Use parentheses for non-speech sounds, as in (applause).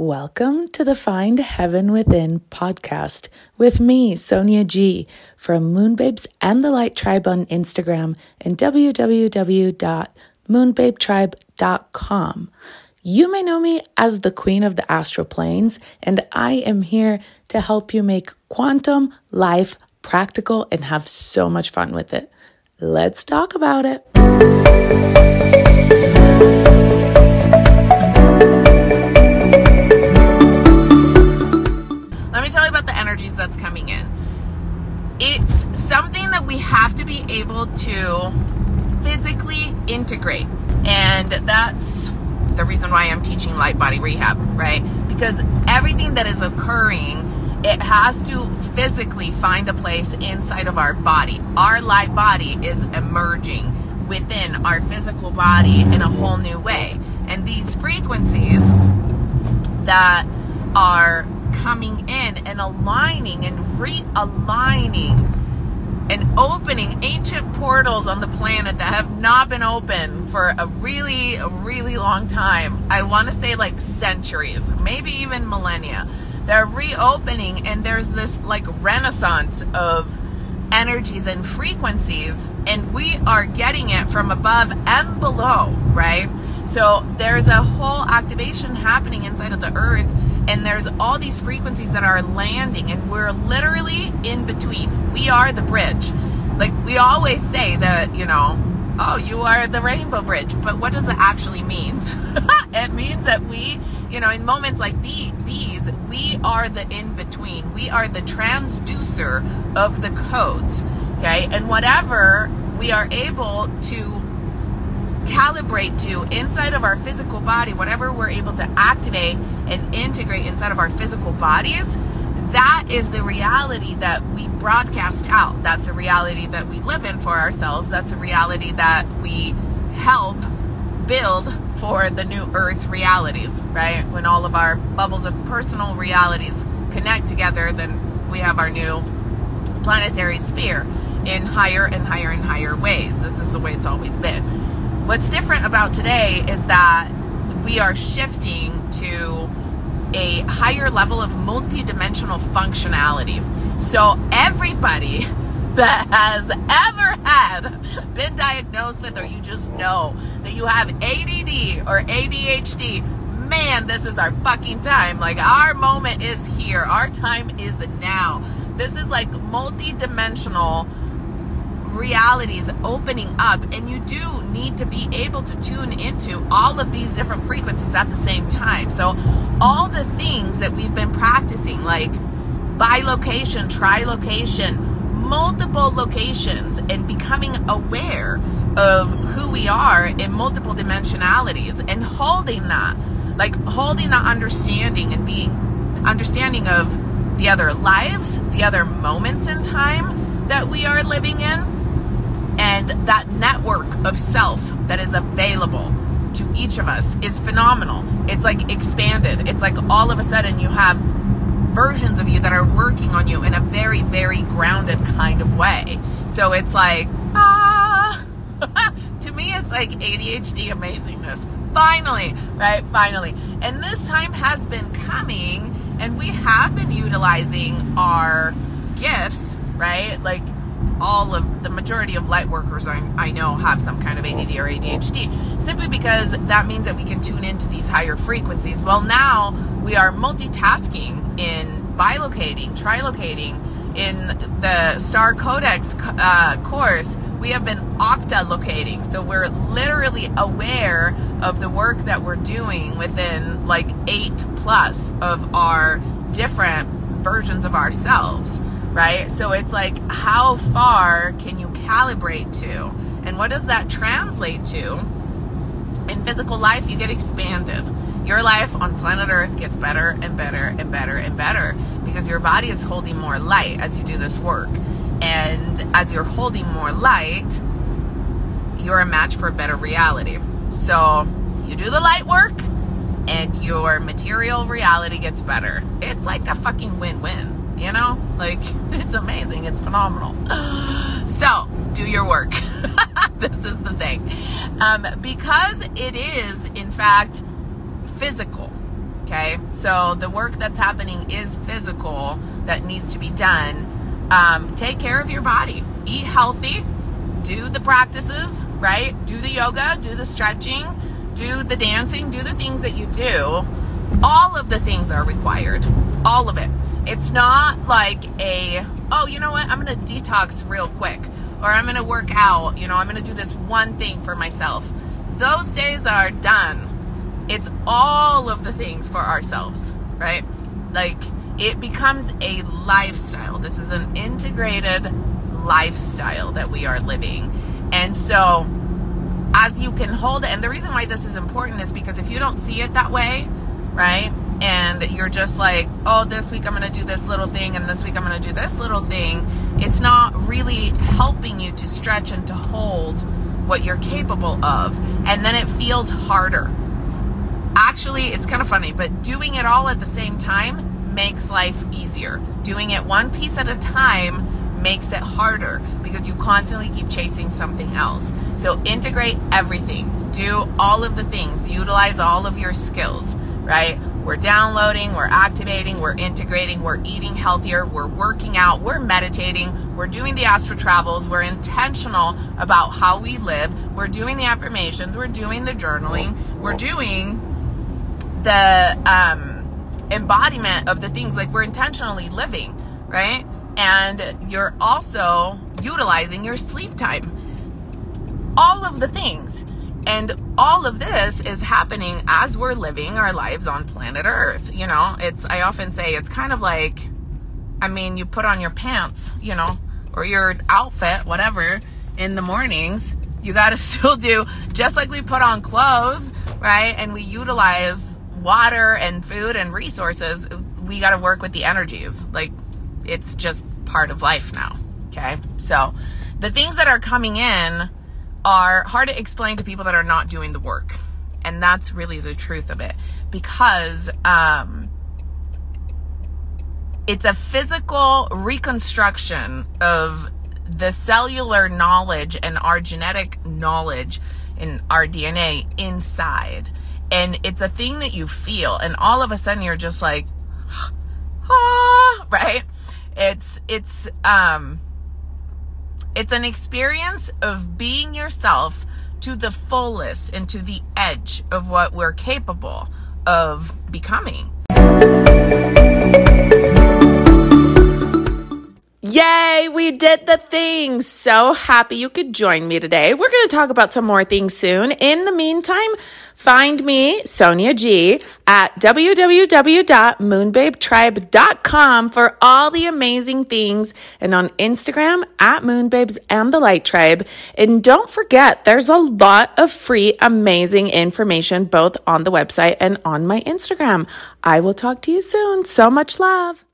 Welcome to the Find Heaven Within podcast with me, Sonia G, from Moonbabes and the Light Tribe on Instagram and www.moonbabetribe.com. You may know me as the Queen of the Astral Planes, and I am here to help you make quantum life practical and have so much fun with it. Let's talk about it. That's coming in. It's something that we have to be able to physically integrate. And that's the reason why I'm teaching light body rehab, right? Because everything that is occurring, it has to physically find a place inside of our body. Our light body is emerging within our physical body in a whole new way. And these frequencies that are coming in and aligning and realigning and opening ancient portals on the planet that have not been open for a really, really long time. I want to say like centuries, maybe even millennia. They're reopening, and there's this like renaissance of energies and frequencies, and we are getting it from above and below, right? So there's a whole activation happening inside of the earth and there's all these frequencies that are landing and we're literally in between. We are the bridge. Like we always say that you know oh you are the rainbow bridge but what does that actually means? (laughs) It means that we you know in moments like the, these we are the in between we are the transducer of the codes okay? And whatever we are able to calibrate to inside of our physical body, whatever we're able to activate and integrate inside of our physical bodies, that is the reality that we broadcast out. That's a reality that we live in for ourselves. That's a reality that we help build for the new earth realities, right? When all of our bubbles of personal realities connect together, then we have our new planetary sphere in higher and higher and higher ways. This is the way it's always been. What's different about today is that we are shifting to a higher level of multidimensional functionality. So everybody (laughs) that has ever had been diagnosed with or you just know that you have ADD or ADHD, man, this is our fucking time. Like our moment is here. Our time is now. This is like multidimensional realities opening up and you do need to be able to tune into all of these different frequencies at the same time. So all the things that we've been practicing like bilocation trilocation multiple locations and becoming aware of who we are in multiple dimensionalities and holding that like holding that understanding and being understanding of the other lives the other moments in time that we are living in that network of self that is available to each of us is phenomenal. It's like expanded. It's like all of a sudden you have versions of you that are working on you in a very, very grounded kind of way. So it's like, ah, (laughs) to me, it's like ADHD amazingness. Finally, right? Finally. And this time has been coming, and we have been utilizing our gifts, right? Like, all of the majority of light workers I, I know have some kind of ADD or ADHD simply because that means that we can tune into these higher frequencies. Well, now we are multitasking in bilocating, trilocating. In the Star Codex uh, course, we have been octalocating. So we're literally aware of the work that we're doing within like eight plus of our different versions of ourselves right? So it's like, how far can you calibrate to? And what does that translate to? In physical life, you get expanded. Your life on planet Earth gets better and better and better and better because your body is holding more light as you do this work. And as you're holding more light, you're a match for a better reality. So you do the light work and your material reality gets better. It's like a fucking win win you know? Like, (laughs) it's amazing. It's phenomenal. (gasps) So, do your work. (laughs) this is the thing. Um, because it is, in fact, physical, Okay, so the work that's happening is physical that needs to be done. Um, take care of your body, eat healthy, do the practices, right? Do the yoga, do the stretching, do the dancing, do the things that you do. All of the things are required, all of it. It's not like a, oh, you know what, I'm gonna detox real quick, or I'm gonna work out, you know, I'm gonna do this one thing for myself. Those days are done it's all of the things for ourselves, right? Like it becomes a lifestyle. This is an integrated lifestyle that we are living. And so, as you can hold it, and the reason why this is important is because if you don't see it that way, right? And you're just like, oh, this week I'm going to do this little thing, and this week I'm going to do this little thing. It's not really helping you to stretch and to hold what you're capable of. And then it feels harder actually, it's kind of funny, but doing it all at the same time makes life easier. Doing it one piece at a time makes it harder because you constantly keep chasing something else. So integrate everything. Do all of the things. Utilize all of your skills, right? We're downloading, we're activating, we're integrating, we're eating healthier, we're working out, we're meditating, we're doing the astral travels, we're intentional about how we live, we're doing the affirmations, we're doing the journaling, we're doing the um, embodiment of the things like we're intentionally living, right? And you're also utilizing your sleep time. All of the things. And all of this is happening as we're living our lives on planet Earth. You know, it's, I often say it's kind of like, I mean, you put on your pants, you know, or your outfit, whatever, in the mornings. You got to (laughs) still do just like we put on clothes, right? And we utilize water and food and resources, we got to work with the energies. Like it's just part of life now. Okay. So the things that are coming in are hard to explain to people that are not doing the work. And that's really the truth of it. Because, um, it's a physical reconstruction of the cellular knowledge and our genetic knowledge in our DNA inside. And it's a thing that you feel. And all of a sudden you're just like (gasps) ah, (laughs) right? It's it's um it's an experience of being yourself to the fullest and to the edge of what we're capable of becoming did the thing. So happy you could join me today. We're going to talk about some more things soon. In the meantime, find me, Sonia G, at www.moonbabetribe.com for all the amazing things and on Instagram at Moonbabes and the Light Tribe. And don't forget, there's a lot of free, amazing information both on the website and on my Instagram. I will talk to you soon. So much love.